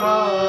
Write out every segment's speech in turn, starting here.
Bye.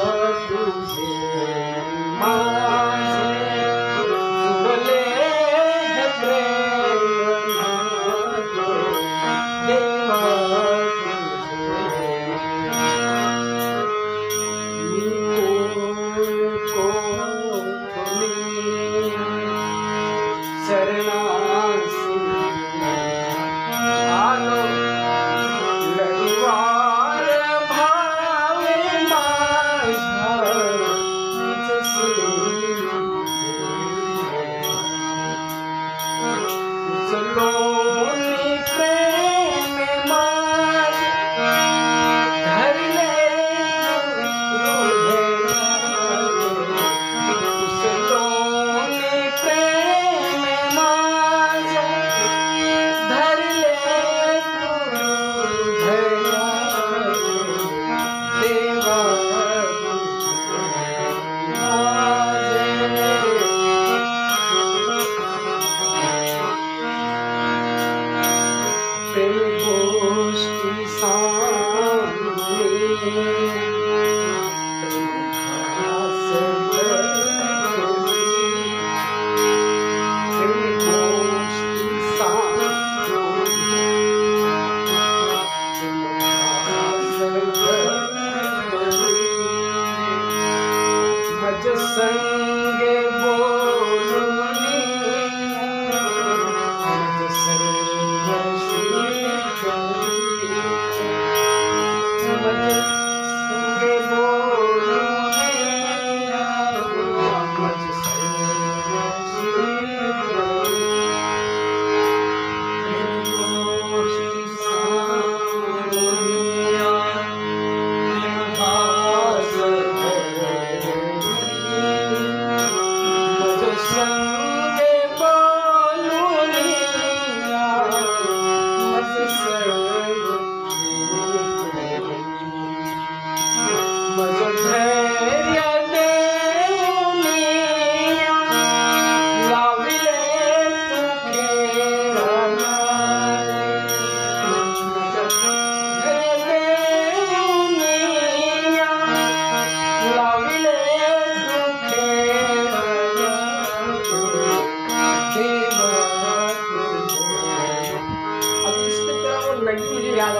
Thank you.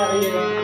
yeah,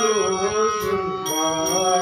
Thank you.